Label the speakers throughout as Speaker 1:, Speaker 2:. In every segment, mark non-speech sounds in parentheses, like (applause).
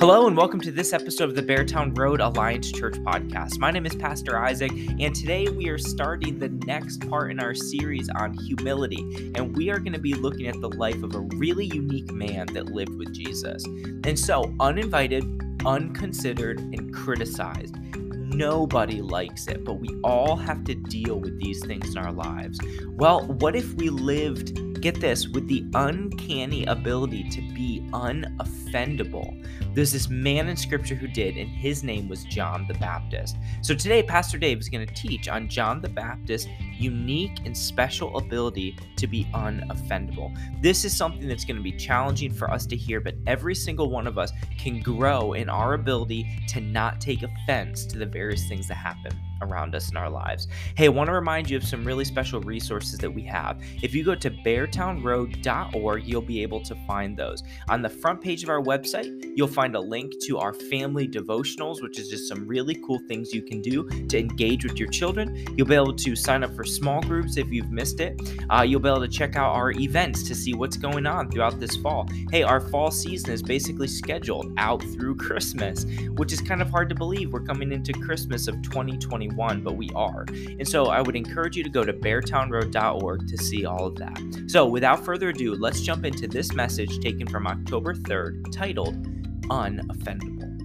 Speaker 1: Hello, and welcome to this episode of the Beartown Road Alliance Church podcast. My name is Pastor Isaac, and today we are starting the next part in our series on humility. And we are going to be looking at the life of a really unique man that lived with Jesus. And so, uninvited, unconsidered, and criticized. Nobody likes it, but we all have to deal with these things in our lives. Well, what if we lived, get this, with the uncanny ability to be unoffendable? There's this man in scripture who did, and his name was John the Baptist. So today, Pastor Dave is going to teach on John the Baptist's unique and special ability to be unoffendable. This is something that's going to be challenging for us to hear, but every single one of us can grow in our ability to not take offense to the various things that happen around us in our lives. Hey, I want to remind you of some really special resources that we have. If you go to beartownroad.org, you'll be able to find those. On the front page of our website, you'll find a link to our family devotionals, which is just some really cool things you can do to engage with your children. You'll be able to sign up for small groups if you've missed it. Uh, you'll be able to check out our events to see what's going on throughout this fall. Hey, our fall season is basically scheduled out through (laughs) Christmas, which is kind of hard to believe. We're coming into Christmas of 2021 but we are. And so I would encourage you to go to beartownroad.org to see all of that. So without further ado, let's jump into this message taken from October 3rd titled Unoffendable.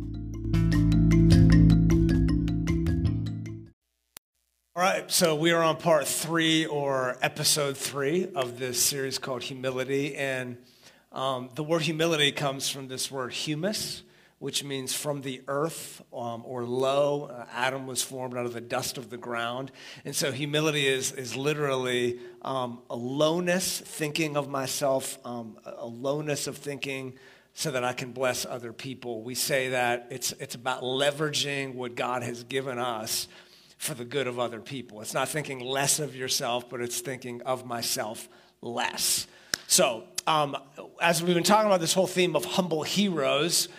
Speaker 2: All right, so we are on part three or episode three of this series called Humility. And um, the word humility comes from this word humus, which means from the earth um, or low. Uh, Adam was formed out of the dust of the ground. And so humility is, is literally um, a lowness, thinking of myself, um, a lowness of thinking so that I can bless other people. We say that it's, it's about leveraging what God has given us for the good of other people. It's not thinking less of yourself, but it's thinking of myself less. So, um, as we've been talking about this whole theme of humble heroes,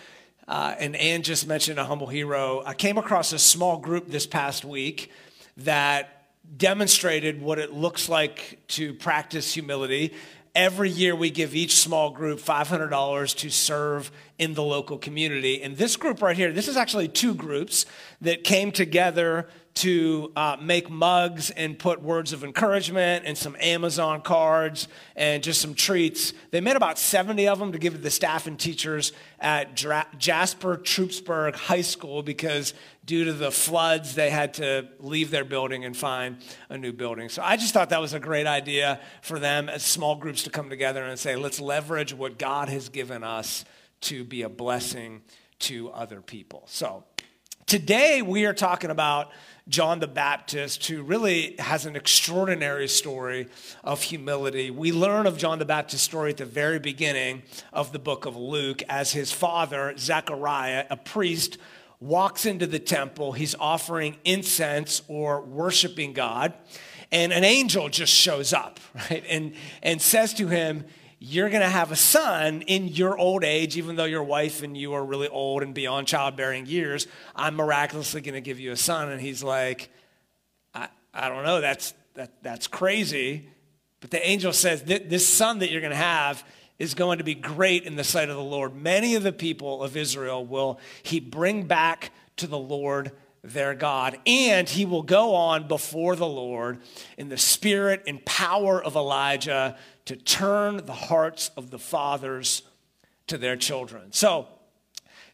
Speaker 2: uh, and Ann just mentioned a humble hero. I came across a small group this past week that demonstrated what it looks like to practice humility. Every year, we give each small group $500 to serve in the local community. And this group right here, this is actually two groups that came together to uh, make mugs and put words of encouragement and some Amazon cards and just some treats. They made about 70 of them to give to the staff and teachers at Dra- Jasper Troupsburg High School because due to the floods, they had to leave their building and find a new building. So I just thought that was a great idea for them as small groups to come together and say, let's leverage what God has given us to be a blessing to other people. So today we are talking about John the Baptist, who really has an extraordinary story of humility. We learn of John the Baptist's story at the very beginning of the book of Luke as his father, Zechariah, a priest, walks into the temple. He's offering incense or worshiping God, and an angel just shows up, (laughs) right? And, and says to him, you're going to have a son in your old age, even though your wife and you are really old and beyond childbearing years. I'm miraculously going to give you a son. And he's like, I, I don't know, that's, that, that's crazy. But the angel says, This son that you're going to have is going to be great in the sight of the Lord. Many of the people of Israel will he bring back to the Lord their God, and he will go on before the Lord in the spirit and power of Elijah to turn the hearts of the fathers to their children. So,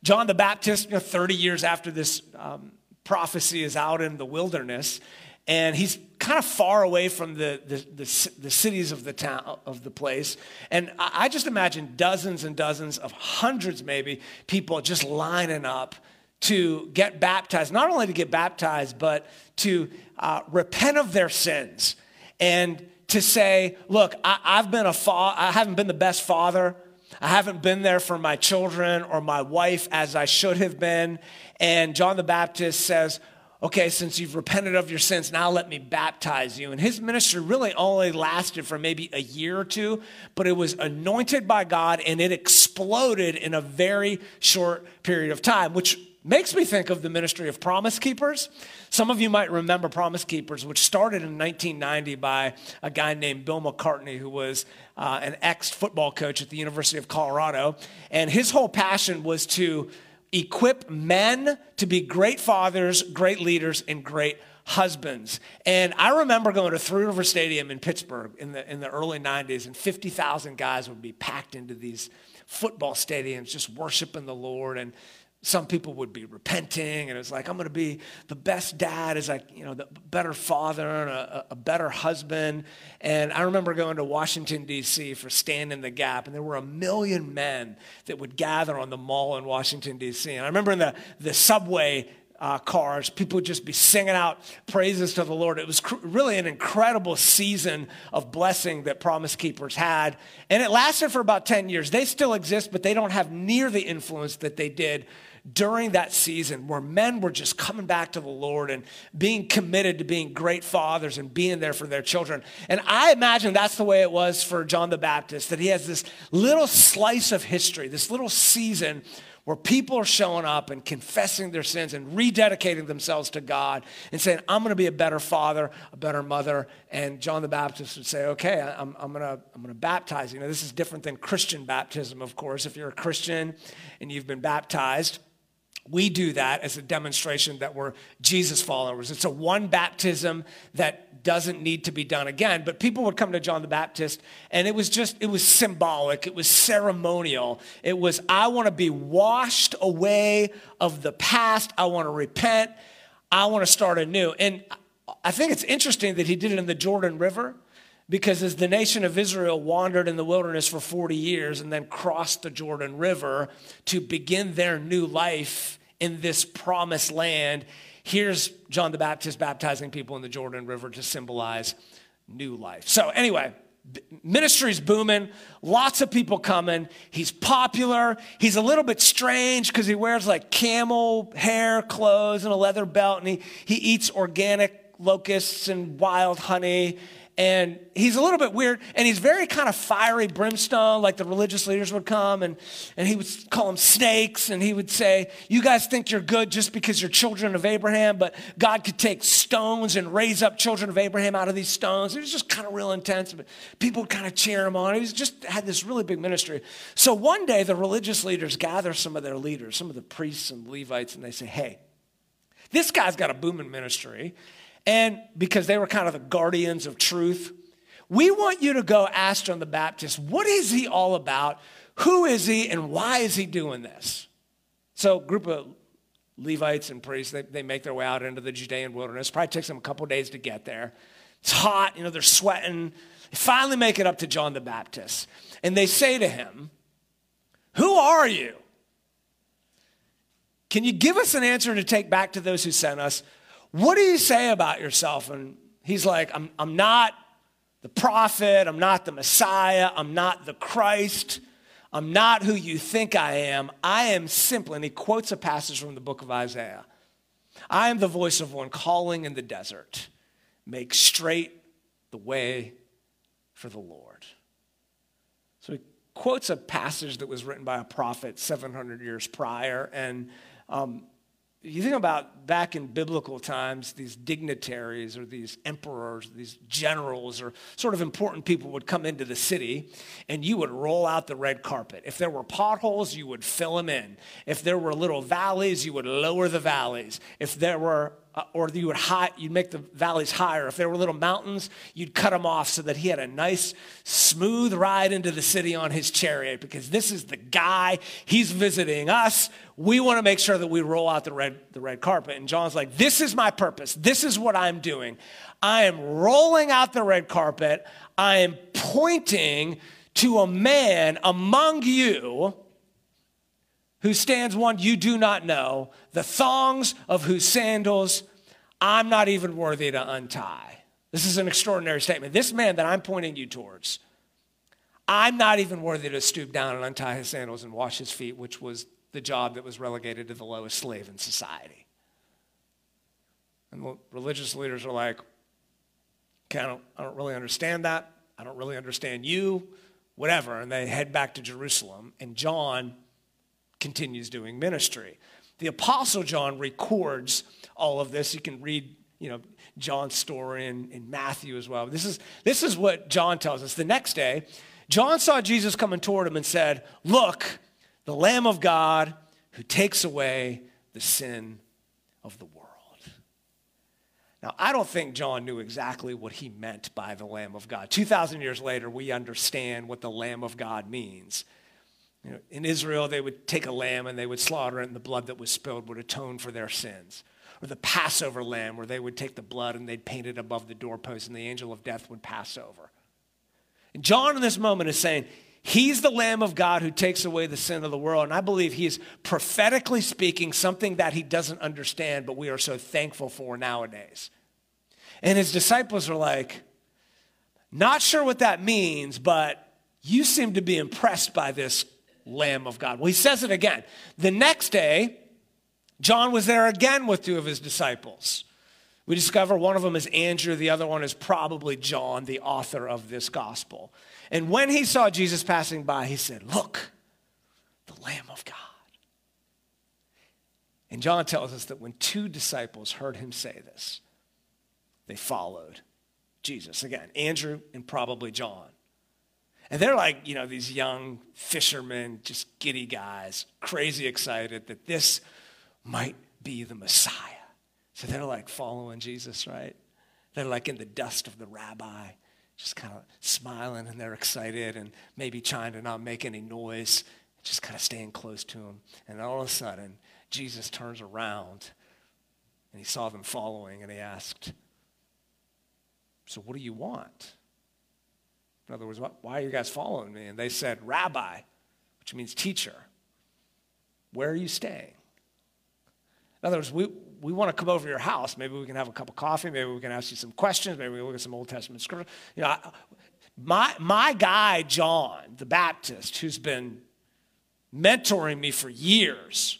Speaker 2: John the Baptist, you know, 30 years after this um, prophecy is out in the wilderness, and he's kind of far away from the, the, the, the, cities of the town of the place and i just imagine dozens and dozens of hundreds maybe people just lining up to get baptized, not only to get baptized, but to uh, repent of their sins and to say, look, I, have been a fa- I haven't been the best father. I haven't been there for my children or my wife as I should have been. And John the Baptist says, okay, since you've repented of your sins, now let me baptize you. And his ministry really only lasted for maybe a year or two, but it was anointed by God and it exploded in a very short period of time, which Makes me think of the ministry of Promise Keepers. Some of you might remember Promise Keepers, which started in 1990 by a guy named Bill McCartney, who was uh, an ex football coach at the University of Colorado. And his whole passion was to equip men to be great fathers, great leaders, and great husbands. And I remember going to Three River Stadium in Pittsburgh in the, in the early 90s, and 50,000 guys would be packed into these football stadiums just worshiping the Lord. And some people would be repenting and it was like i'm going to be the best dad is like you know the better father and a, a, better husband and i remember going to washington d.c for stand in the gap and there were a million men that would gather on the mall in washington d.c and i remember in the, the subway uh, cars. People would just be singing out praises to the Lord. It was cr- really an incredible season of blessing that Promise Keepers had. And it lasted for about 10 years. They still exist, but they don't have near the influence that they did during that season where men were just coming back to the Lord and being committed to being great fathers and being there for their children. And I imagine that's the way it was for John the Baptist, that he has this little slice of history, this little season where people are showing up and confessing their sins and rededicating themselves to God and saying, I'm going to be a better father, a better mother. And John the Baptist would say, Okay, I'm, I'm going to I'm going to baptize you. Now, this is different than Christian baptism, of course. If you're a Christian and you've been baptized, we do that as a demonstration that we're Jesus followers. It's a one baptism that doesn't need to be done again. But people would come to John the Baptist, and it was just, it was symbolic, it was ceremonial. It was, I want to be washed away of the past, I want to repent, I want to start anew. And I think it's interesting that he did it in the Jordan River. Because as the nation of Israel wandered in the wilderness for 40 years and then crossed the Jordan River to begin their new life in this promised land, here's John the Baptist baptizing people in the Jordan River to symbolize new life. So, anyway, ministry's booming, lots of people coming. He's popular. He's a little bit strange because he wears like camel hair clothes and a leather belt, and he, he eats organic locusts and wild honey and he's a little bit weird and he's very kind of fiery brimstone like the religious leaders would come and, and he would call them snakes and he would say you guys think you're good just because you're children of abraham but god could take stones and raise up children of abraham out of these stones. It was just kind of real intense but people would kind of cheer him on. He was just had this really big ministry. So one day the religious leaders gather some of their leaders some of the priests and levites and they say hey this guy's got a booming ministry and because they were kind of the guardians of truth, we want you to go ask John the Baptist, what is he all about? Who is he and why is he doing this? So, group of Levites and priests, they, they make their way out into the Judean wilderness. Probably takes them a couple days to get there. It's hot, you know, they're sweating. They finally make it up to John the Baptist. And they say to him, Who are you? Can you give us an answer to take back to those who sent us? What do you say about yourself? And he's like, I'm, I'm not the prophet. I'm not the Messiah. I'm not the Christ. I'm not who you think I am. I am simply, and he quotes a passage from the book of Isaiah I am the voice of one calling in the desert, make straight the way for the Lord. So he quotes a passage that was written by a prophet 700 years prior, and um, you think about back in biblical times, these dignitaries or these emperors, these generals or sort of important people would come into the city and you would roll out the red carpet. If there were potholes, you would fill them in. If there were little valleys, you would lower the valleys. If there were uh, or you would high, you'd make the valleys higher. If there were little mountains, you'd cut them off so that he had a nice, smooth ride into the city on his chariot because this is the guy. He's visiting us. We want to make sure that we roll out the red, the red carpet. And John's like, This is my purpose. This is what I'm doing. I am rolling out the red carpet. I am pointing to a man among you who stands one you do not know, the thongs of whose sandals I'm not even worthy to untie. This is an extraordinary statement. This man that I'm pointing you towards, I'm not even worthy to stoop down and untie his sandals and wash his feet, which was the job that was relegated to the lowest slave in society. And the religious leaders are like, okay, I don't, I don't really understand that. I don't really understand you, whatever. And they head back to Jerusalem. And John continues doing ministry. The Apostle John records all of this. You can read, you know, John's story in, in Matthew as well. This is, this is what John tells us. The next day, John saw Jesus coming toward him and said, Look, the Lamb of God who takes away the sin of the world. Now, I don't think John knew exactly what he meant by the Lamb of God. 2,000 years later, we understand what the Lamb of God means. You know, in Israel, they would take a lamb and they would slaughter it, and the blood that was spilled would atone for their sins. Or the Passover lamb, where they would take the blood and they'd paint it above the doorpost, and the angel of death would pass over. And John, in this moment, is saying, He's the Lamb of God who takes away the sin of the world. And I believe he is prophetically speaking something that he doesn't understand, but we are so thankful for nowadays. And his disciples are like, not sure what that means, but you seem to be impressed by this Lamb of God. Well, he says it again. The next day, John was there again with two of his disciples. We discover one of them is Andrew, the other one is probably John, the author of this gospel. And when he saw Jesus passing by, he said, Look, the Lamb of God. And John tells us that when two disciples heard him say this, they followed Jesus. Again, Andrew and probably John. And they're like, you know, these young fishermen, just giddy guys, crazy excited that this might be the Messiah. So they're like following Jesus, right? They're like in the dust of the rabbi just kind of smiling and they're excited and maybe trying to not make any noise, just kind of staying close to him. And all of a sudden, Jesus turns around and he saw them following and he asked, So what do you want? In other words, why are you guys following me? And they said, Rabbi, which means teacher, where are you staying? In other words, we, we want to come over to your house. Maybe we can have a cup of coffee. Maybe we can ask you some questions. Maybe we can look at some Old Testament scripture. You know, I, my, my guy, John the Baptist, who's been mentoring me for years,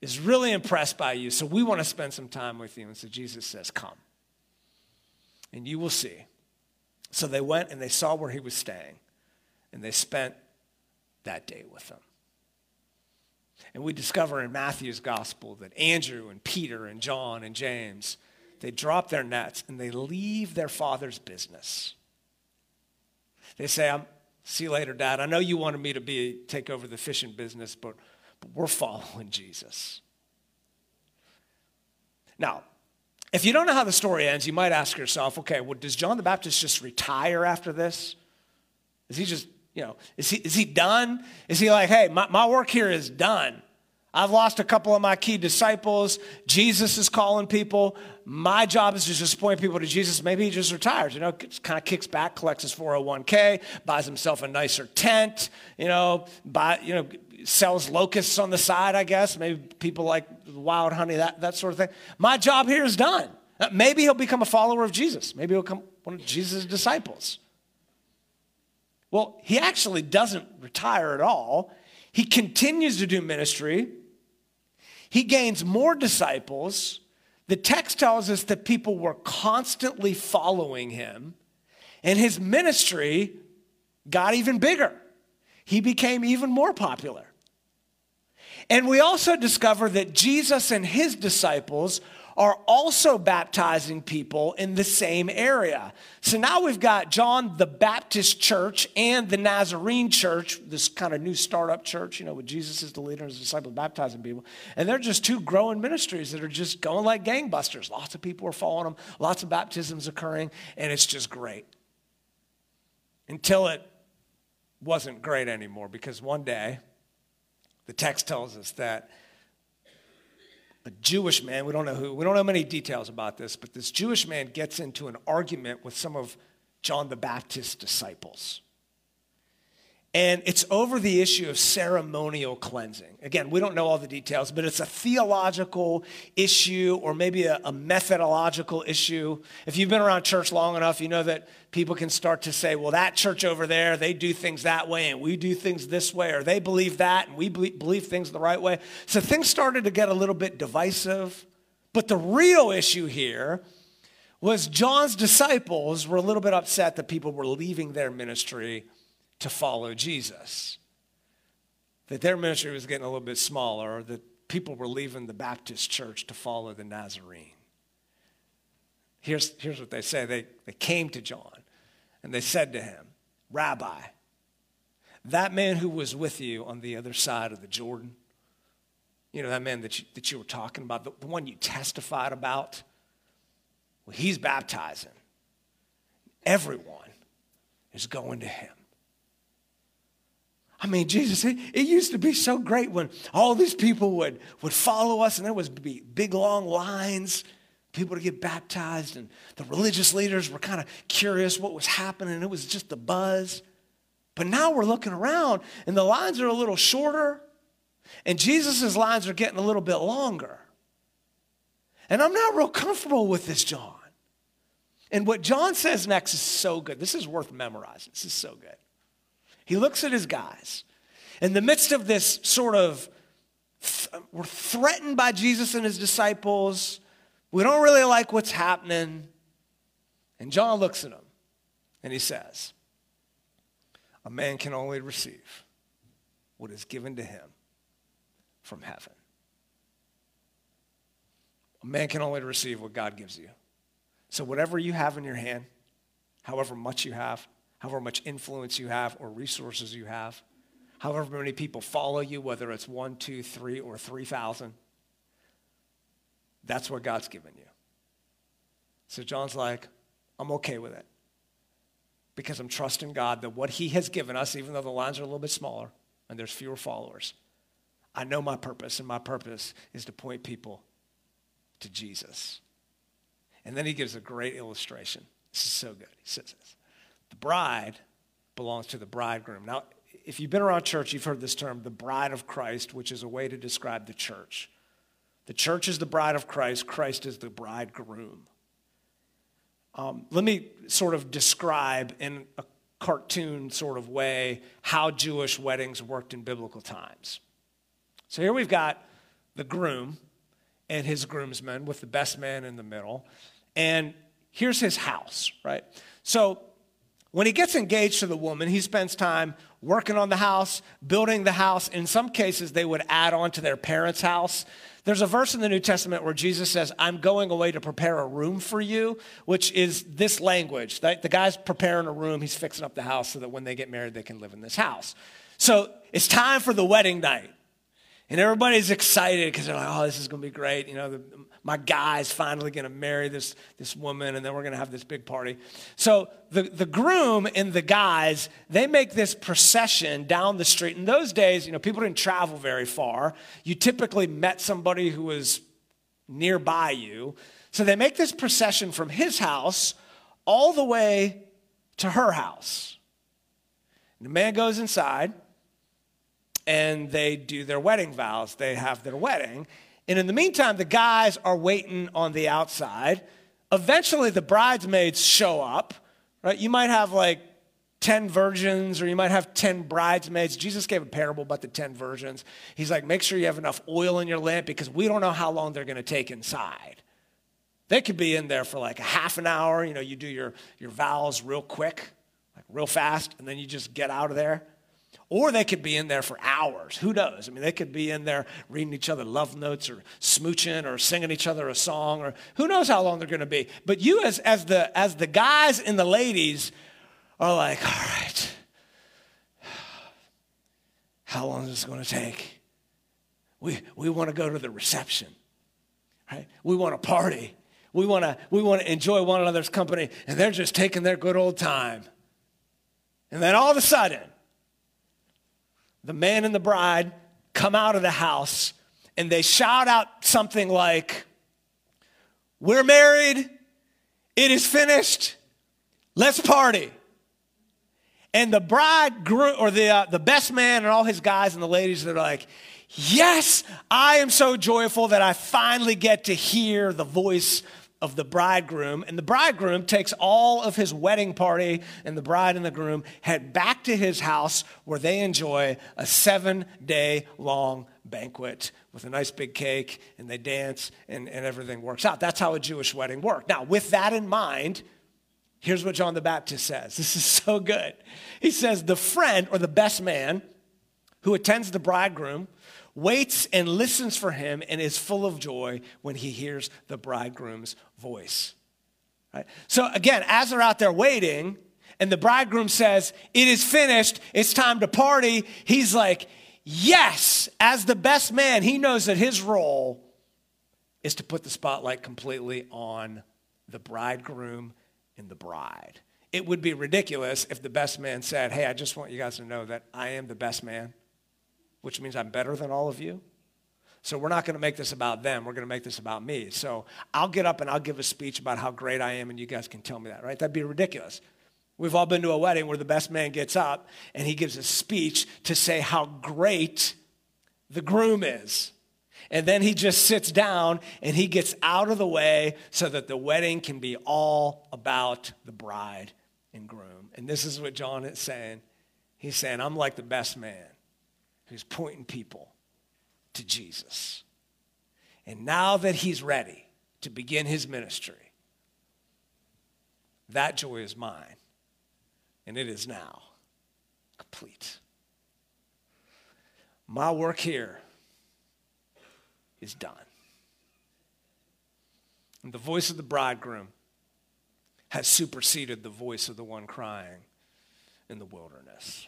Speaker 2: is really impressed by you. So we want to spend some time with you. And so Jesus says, Come. And you will see. So they went and they saw where he was staying. And they spent that day with him. And we discover in Matthew's gospel that Andrew and Peter and John and James, they drop their nets and they leave their father's business. They say, I'm, see you later, Dad. I know you wanted me to be take over the fishing business, but, but we're following (laughs) Jesus. Now, if you don't know how the story ends, you might ask yourself, okay, well, does John the Baptist just retire after this? Is he just you know, is he, is he done? Is he like, hey, my, my work here is done? I've lost a couple of my key disciples. Jesus is calling people. My job is to just point people to Jesus. Maybe he just retires, you know, kind of kicks back, collects his 401k, buys himself a nicer tent, you know, buy, you know, sells locusts on the side, I guess. Maybe people like wild honey, that, that sort of thing. My job here is done. Uh, maybe he'll become a follower of Jesus. Maybe he'll become one of Jesus' disciples. Well, he actually doesn't retire at all. He continues to do ministry. He gains more disciples. The text tells us that people were constantly following him, and his ministry got even bigger. He became even more popular. And we also discover that Jesus and his disciples are also baptizing people in the same area. So now we've got John the Baptist Church and the Nazarene Church, this kind of new startup church, you know, with Jesus as the leader and his disciples baptizing people. And they're just two growing ministries that are just going like gangbusters. Lots of people are following them, lots of baptisms occurring, and it's just great. Until it wasn't great anymore, because one day, the text tells us that a Jewish man, we don't know who, we don't know many details about this, but this Jewish man gets into an argument with some of John the Baptist's disciples. And it's over the issue of ceremonial cleansing. Again, we don't know all the details, but it's a theological issue or maybe a, a, methodological issue. If you've been around church long enough, you know that people can start to say, well, that church over there, they do things that way and we do things this way, or they believe that and we believe things the right way. So things started to get a little bit divisive. But the real issue here was John's disciples were a little bit upset that people were leaving their ministry to follow Jesus. That their ministry was getting a little bit smaller, that people were leaving the Baptist church to follow the Nazarene. Here's, here's what they say they, they came to John and they said to him, Rabbi, that man who was with you on the other side of the Jordan, You know, that man that you, that you were talking about, the, the one you testified about? Well, he's baptizing. Everyone is going to him. I mean, Jesus, it, it, used to be so great when all these people would, would follow us and there was be big long lines, people to get baptized, and the religious leaders were kind of curious what was happening. It was just a buzz. But now we're looking around and the lines are a little shorter, and Jesus' lines are getting a little bit longer. And I'm not real comfortable with this, John. And what John says next is so good. This is worth memorizing. This is so good. He looks at his guys. In the midst of this sort of, we're threatened by Jesus and his disciples. We don't really like what's happening. And John looks at him and he says, A man can only receive what is given to him from heaven. A man can only receive what God gives you. So, whatever you have in your hand, however much you have, however much influence you have or resources you have, however many people follow you, whether it's one, two, three, or 3,000, that's what God's given you. So John's like, I'm okay with it because I'm trusting God that what He has given us, even though the lines are a little bit smaller and there's fewer followers, I know my purpose, and my purpose is to point people to Jesus. And then he gives a great illustration. This is so good. He says this the bride belongs to the bridegroom. Now, if you've been around church, you've heard this term, the bride of Christ, which is a way to describe the church. The church is the bride of Christ, Christ is the bridegroom. Um, let me sort of describe in a cartoon sort of way how Jewish weddings worked in biblical times. So here we've got the groom and his groomsmen with the best man in the middle. And here's his house, right? So when he gets engaged to the woman, he spends time working on the house, building the house. In some cases, they would add on to their parents' house. There's a verse in the New Testament where Jesus says, I'm going away to prepare a room for you, which is this language. The guy's preparing a room, he's fixing up the house so that when they get married, they can live in this house. So it's time for the wedding night. And everybody's excited because they're like, oh, this is going to be great. You know, the, my guy's finally going to marry this, this woman, and then we're going to have this big party. So the, the groom and the guys, they make this procession down the street. In those days, you know, people didn't travel very far. You typically met somebody who was nearby you. So they make this procession from his house all the way to her house. And the man goes inside and they do their wedding vows. They have their wedding. And in the meantime, the guys are waiting on the outside. Eventually, the bridesmaids show up, right? You might have like 10 virgins or you might have 10 bridesmaids. Jesus gave a parable about the 10 virgins. He's like, make sure you have enough oil in your lamp because we don't know how long they're going to take inside. They could be in there for like a half an hour. You know, you do your, your vows real quick, like real fast, and then you just get out of there. Or they could be in there for hours. Who knows? I mean, they could be in there reading each other love notes or smooching or singing each other a song or who knows how long they're going to be. But you as, as, the, as the guys and the ladies are like, all right, how long is this going to take? We, we want to go to the reception, right? We want to party. We want to we want to enjoy one another's company, and they're just taking their good old time. And then all of a sudden, the man and the bride come out of the house and they shout out something like, We're married, it is finished, let's party. And the bride grew, or the, uh, the best man and all his guys and the ladies, they're like, Yes, I am so joyful that I finally get to hear the voice of the bridegroom. And the bridegroom takes all of his wedding party and the bride and the groom head back to his house where they enjoy a seven day long banquet with a nice big cake and they dance and, and everything works out. That's how a Jewish wedding worked. Now, with that in mind, here's what John the Baptist says. This is (laughs) so good. He says, The friend or the best man who attends the bridegroom waits and listens for him and is full of joy when he hears the bridegroom's voice. Right? So, again, as they're out there waiting, and the bridegroom says, It is finished, it's time to party, he's like, yes, as the best man, he knows that his role is to put the spotlight completely on the bridegroom and the bride. It would be ridiculous if the best man said, Hey, I just want you guys to know that I am the best man, which means I'm better than all of you. So we're not going to make this about them. We're going to make this about me. So I'll get up and I'll give a speech about how great I am, and you guys can tell me that, right? That'd be ridiculous. We've all been to a wedding where the best man gets up and he gives a speech to say how great the groom is. And then he just sits down and he gets out of the way so that the wedding can be all about the bride and groom. And this is what John is saying. He's saying, I'm like the best man who's pointing people to Jesus. And now that he's ready to begin his ministry, that joy is mine. And it is now complete. My work here is done. And the voice of the bridegroom has superseded the voice of the one crying in the wilderness.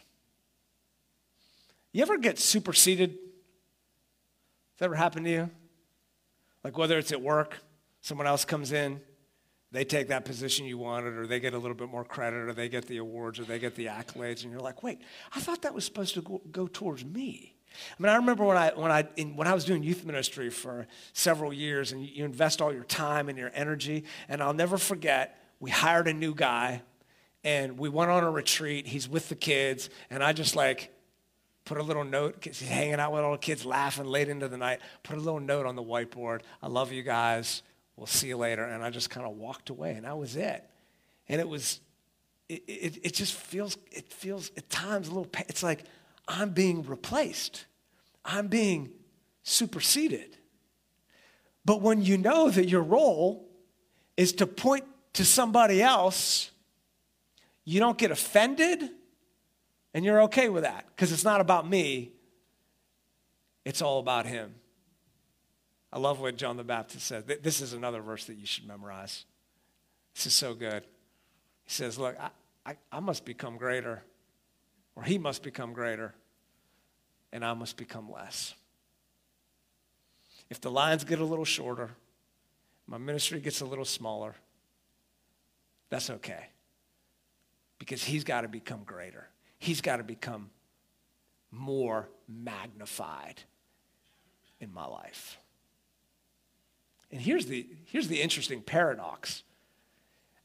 Speaker 2: You ever get superseded? Has that ever happened to you? Like whether it's at work, someone else comes in, they take that position you wanted, or they get a little bit more credit, or they get the awards, or they get the accolades, and you're like, wait, I thought that was supposed to go, go towards me. I mean, I remember when I, when, I, in, when I was doing youth ministry for several years, and you, you invest all your time and your energy, and I'll never forget, we hired a new guy, and we went on a retreat. He's with the kids, and I just like put a little note, he's hanging out with all the kids, laughing late into the night, put a little note on the whiteboard. I love you guys. We'll see you later. And I just kind of walked away, and that was it. And it was, it, it, it just feels, it feels at times a little, it's like, I'm being replaced, I'm being superseded. But when you know that your role is to point to somebody else, you don't get offended and you're okay with that because it's not about me, it's all about him. I love what John the Baptist said. This is another verse that you should memorize. This is so good. He says, Look, I, I, I must become greater or he must become greater, and I must become less. If the lines get a little shorter, my ministry gets a little smaller, that's okay. Because he's got to become greater, he's got to become more magnified in my life. And here's the, here's the interesting paradox.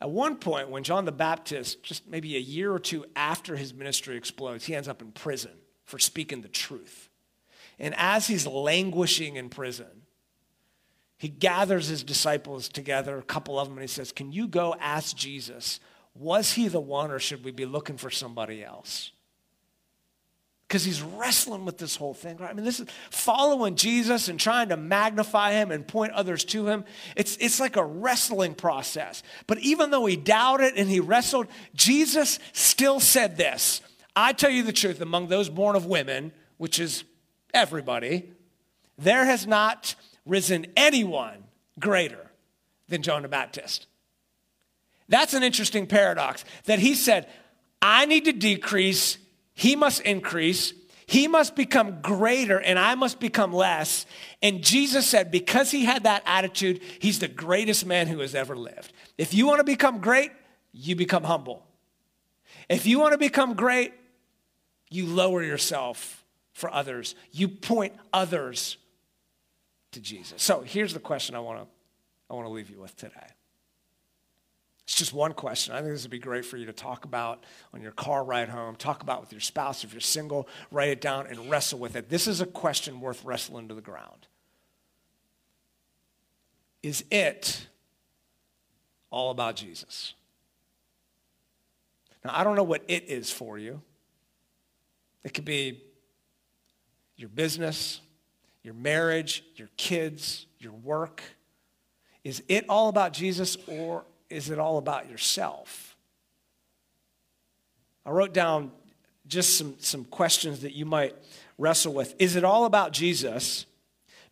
Speaker 2: At one point, when John the Baptist, just maybe a year or two after his ministry explodes, he ends up in prison for speaking the truth. And as he's languishing in prison, he gathers his disciples together, a couple of them, and he says, Can you go ask Jesus, was he the one or should we be looking for somebody else? because he's wrestling with this whole thing, right? I mean, this is following Jesus and trying to magnify him and point others to him. It's, it's like a wrestling process. But even though he doubted and he wrestled, Jesus still said this I tell you the truth, among those born of women, which is everybody, there has not risen anyone greater than John the Baptist. That's an interesting paradox that he said, I need to decrease he must increase. He must become greater and I must become less. And Jesus said, because he had that attitude, he's the greatest man who has ever lived. If you want to become great, you become humble. If you want to become great, you lower yourself for others. You point others to Jesus. So here's the question I want to I want to leave you with today. It's just one question. I think this would be great for you to talk about on your car ride home, talk about with your spouse. If you're single, write it down and wrestle with it. This is a question worth wrestling to the ground. Is it all about Jesus? Now, I don't know what it is for you. It could be your business, your marriage, your kids, your work. Is it all about Jesus or is it all about yourself? I wrote down just some, some questions that you might wrestle with. Is it all about Jesus?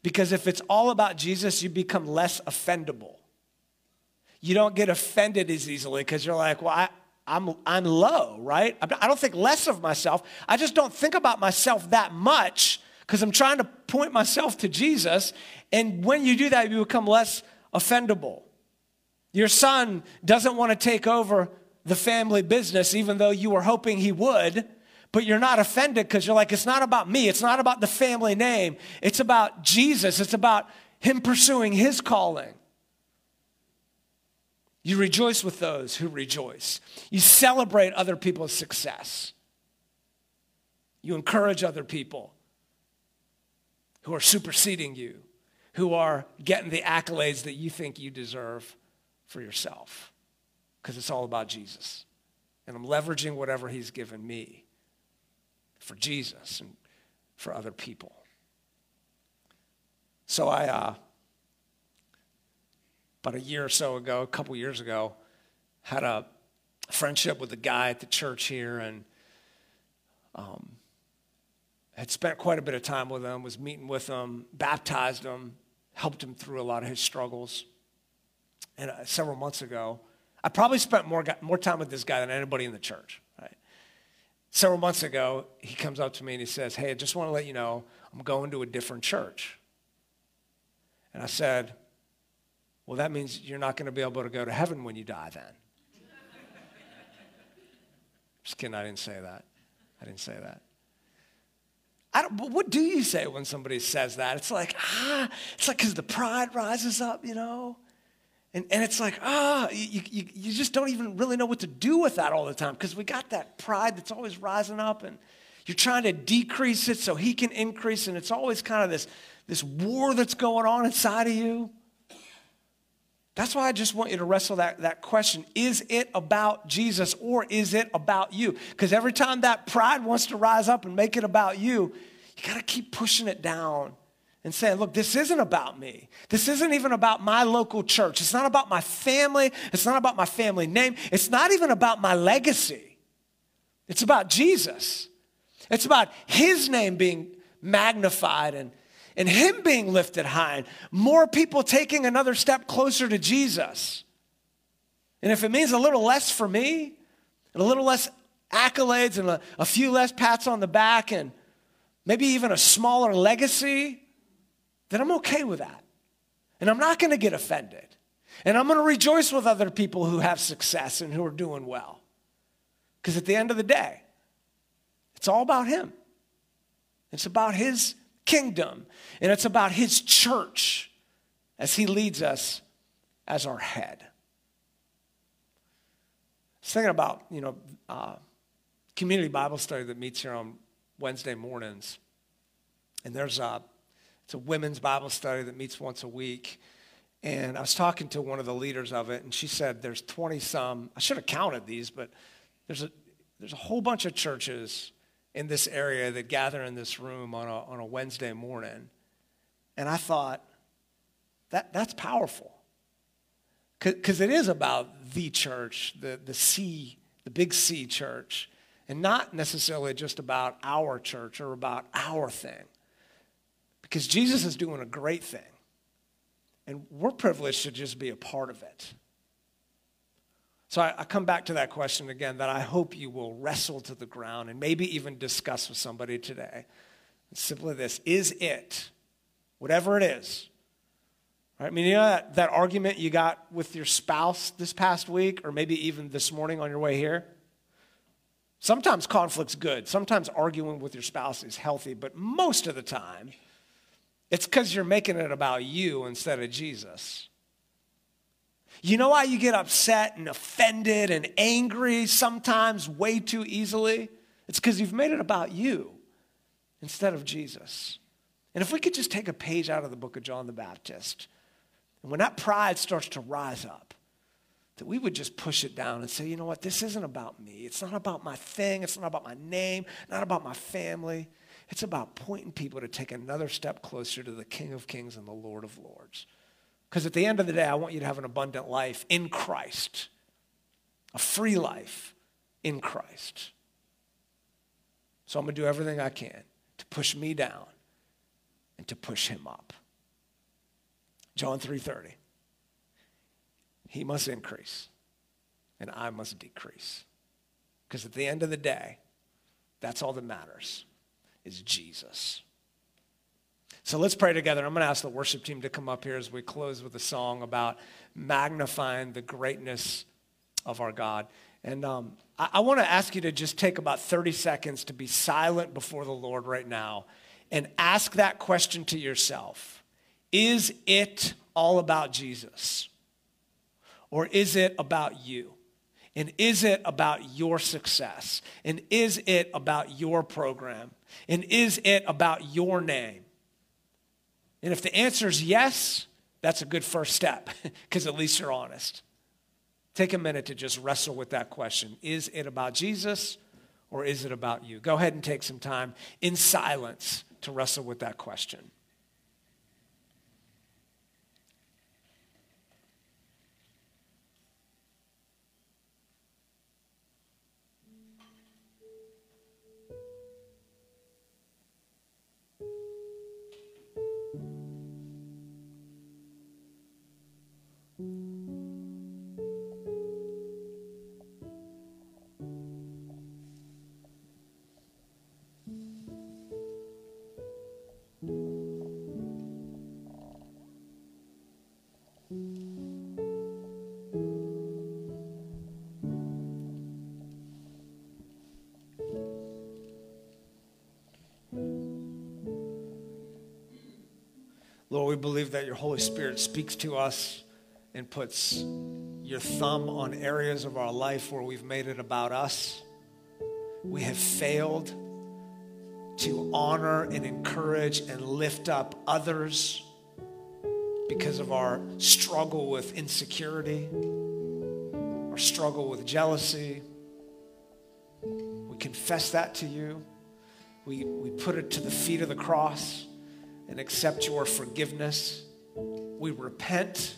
Speaker 2: Because if it's all about Jesus, you become less offendable. You don't get offended as easily because you're like, well, I, I'm, I'm low, right? I don't think less of myself. I just don't think about myself that much because I'm trying to point myself to Jesus. And when you do that, you become less offendable. Your son doesn't want to take over the family business, even though you were hoping he would, but you're not offended because you're like, it's not about me. It's not about the family name. It's about Jesus. It's about him pursuing his calling. You rejoice with those who rejoice. You celebrate other people's success. You encourage other people who are superseding you, who are getting the accolades that you think you deserve for yourself. Because it's all about Jesus. And I'm leveraging whatever He's given me for Jesus and for other people. So I, uh, about a year or so ago, a couple years ago, had a friendship with a guy at the church here and um, had spent quite a bit of time with him, was meeting with him, baptized him, helped him through a lot of his struggles. And uh, several months ago, I probably spent more, more time with this guy than anybody in the church. Right? Several months ago, he comes up to me and he says, Hey, I just want to let you know I'm going to a different church. And I said, well, that means you're not going to be able to go to heaven when you die then. (laughs) Just kidding, I didn't say that. I didn't say that. I don't, what do you say when somebody says that? It's like, ah, it's like because the pride rises up, you know? And, and it's like, ah, you, you, you just don't even really know what to do with that all the time because we got that pride that's always rising up and you're trying to decrease it so he can increase. And it's always kind of this, this war that's going on inside of you. That's why I just want you to wrestle that, that question. Is it about Jesus or is it about you? Because every time that pride wants to rise up and make it about you, you got to keep pushing it down and saying, look, this isn't about me. This isn't even about my local church. It's not about my family. It's not about my family name. It's not even about my legacy. It's about Jesus. It's about his name being magnified and and Him being lifted high, and more people taking another step closer to Jesus. And if it means a little less for me, and a little less accolades, and a, a few less pats on the back, and maybe even a smaller legacy, then I'm okay with that. And I'm not going to get offended. And I'm going to rejoice with other people who have success and who are doing well. Because at the end of the day, it's all about Him. It's about His kingdom, and it's about his church as he leads us as our head. I was thinking about, you know, uh, community Bible study that meets here on Wednesday mornings. And there's a, it's a women's Bible study that meets once a week. And I was talking to one of the leaders of it, and she said there's 20 some, I should have counted these, but there's a, there's a whole bunch of churches in this area that gather in this room on a, on a Wednesday morning. And I thought, that, that's powerful. Because it is about the church, the, the C, the big C church, and not necessarily just about our church or about our thing. Because Jesus is doing a great thing. And we're privileged to just be a part of it. So I, I, come back to that question again that I hope you will wrestle to the ground and maybe even discuss with somebody today. It's simply this Is it, whatever it is, right? I mean, you know that, that argument you got with your spouse this past week, or maybe even this morning on your way here? Sometimes conflict's good. Sometimes arguing with your spouse is healthy, but most of the time, it's because you're making it about you instead of Jesus. You know why you get upset and offended and angry sometimes way too easily? It's because you've made it about you instead of Jesus. And if we could just take a page out of the book of John the Baptist, and when that pride starts to rise up, that we would just push it down and say, you know what, this isn't about me. It's not about my thing. It's not about my name, not about my family. It's about pointing people to take another step closer to the King of Kings and the Lord of Lords. Because at the end of the day, I want you to have an abundant life in Christ, a free life in Christ. So I'm going to do everything I can to push me down and to push him up. John 3:30. He must increase and I must decrease. Because at the end of the day, that's all that matters is Jesus. So let's pray together. I'm going to ask the worship team to come up here as we close with a song about magnifying the greatness of our God. And um, I, I want to ask you to just take about 30 seconds to be silent before the Lord right now and ask that question to yourself Is it all about Jesus? Or is it about you? And is it about your success? And is it about your program? And is it about your name? And if the answer is yes, that's a good first step (laughs) because at least you're honest. Take a minute to just wrestle with that question. Is it about Jesus or is it about you? Go ahead and take some time in silence to wrestle with that question. Lord, we believe that your Holy Spirit speaks to us and puts your thumb on areas of our life where we've made it about us. We have failed to honor and encourage and lift up others because of our struggle with insecurity, our struggle with jealousy. We confess that to you. We, we put it to the feet of the cross and accept your forgiveness. We repent.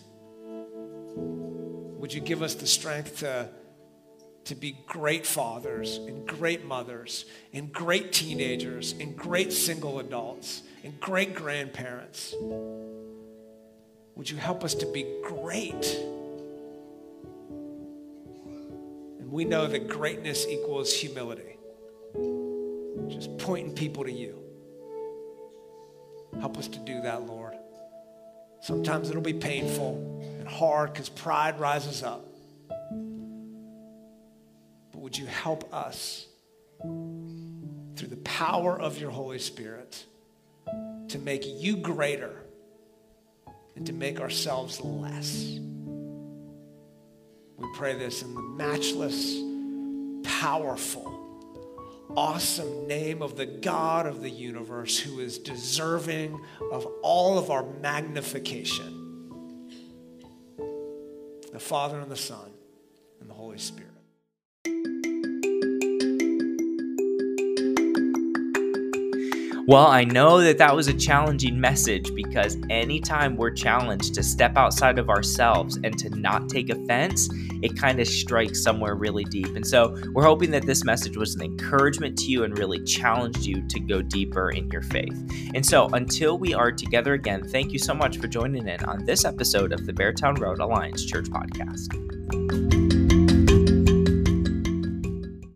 Speaker 2: Would you give us the strength to, to be great fathers and great mothers and great teenagers and great single adults and great grandparents? Would you help us to be great? And we know that greatness equals humility. Just pointing people to you. Help us to do that, Lord. Sometimes it'll be painful hard because pride rises up. But would you help us through the power of your Holy Spirit to make you greater and to make ourselves less? We pray this in the matchless, powerful, awesome name of the God of the universe who is deserving of all of our magnification. The Father and the Son and the Holy Spirit.
Speaker 1: Well, I know that that was a challenging message because anytime we're challenged to step outside of ourselves and to not take offense, it kind of strikes somewhere really deep. And so we're hoping that this message was an encouragement to you and really challenged you to go deeper in your faith. And so until we are together again, thank you so much for joining in on this episode of the Beartown Road Alliance Church Podcast.